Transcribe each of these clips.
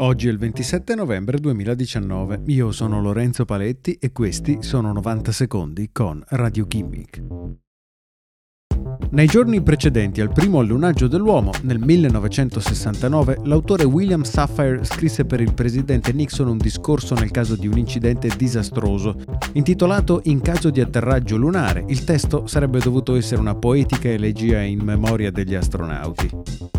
Oggi è il 27 novembre 2019, io sono Lorenzo Paletti e questi sono 90 secondi con Radio Gimmick. Nei giorni precedenti al primo allunaggio dell'uomo, nel 1969, l'autore William Safire scrisse per il presidente Nixon un discorso nel caso di un incidente disastroso. Intitolato In caso di atterraggio lunare, il testo sarebbe dovuto essere una poetica elegia in memoria degli astronauti.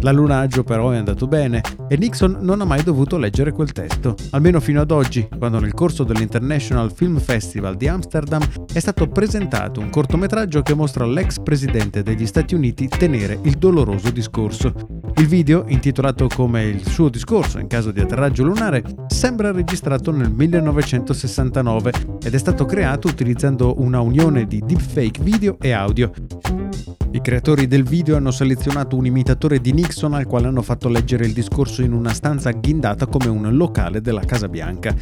L'allunaggio però è andato bene e Nixon non ha mai dovuto leggere quel testo, almeno fino ad oggi, quando nel corso dell'International Film Festival di Amsterdam è stato presentato un cortometraggio che mostra l'ex presidente degli Stati Uniti tenere il doloroso discorso. Il video, intitolato come il suo discorso in caso di atterraggio lunare, sembra registrato nel 1969 ed è stato creato utilizzando una unione di deepfake video e audio. I creatori del video hanno selezionato un imitatore di Nixon al quale hanno fatto leggere il discorso in una stanza ghindata come un locale della Casa Bianca.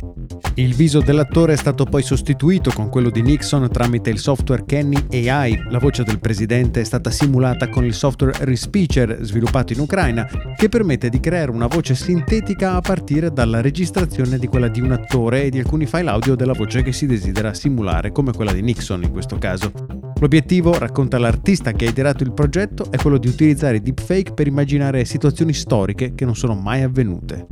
Il viso dell'attore è stato poi sostituito con quello di Nixon tramite il software Kenny AI. La voce del presidente è stata simulata con il software Respeecher sviluppato in Ucraina, che permette di creare una voce sintetica a partire dalla registrazione di quella di un attore e di alcuni file audio della voce che si desidera simulare, come quella di Nixon in questo caso. L'obiettivo, racconta l'artista che ha ideato il progetto, è quello di utilizzare deepfake per immaginare situazioni storiche che non sono mai avvenute.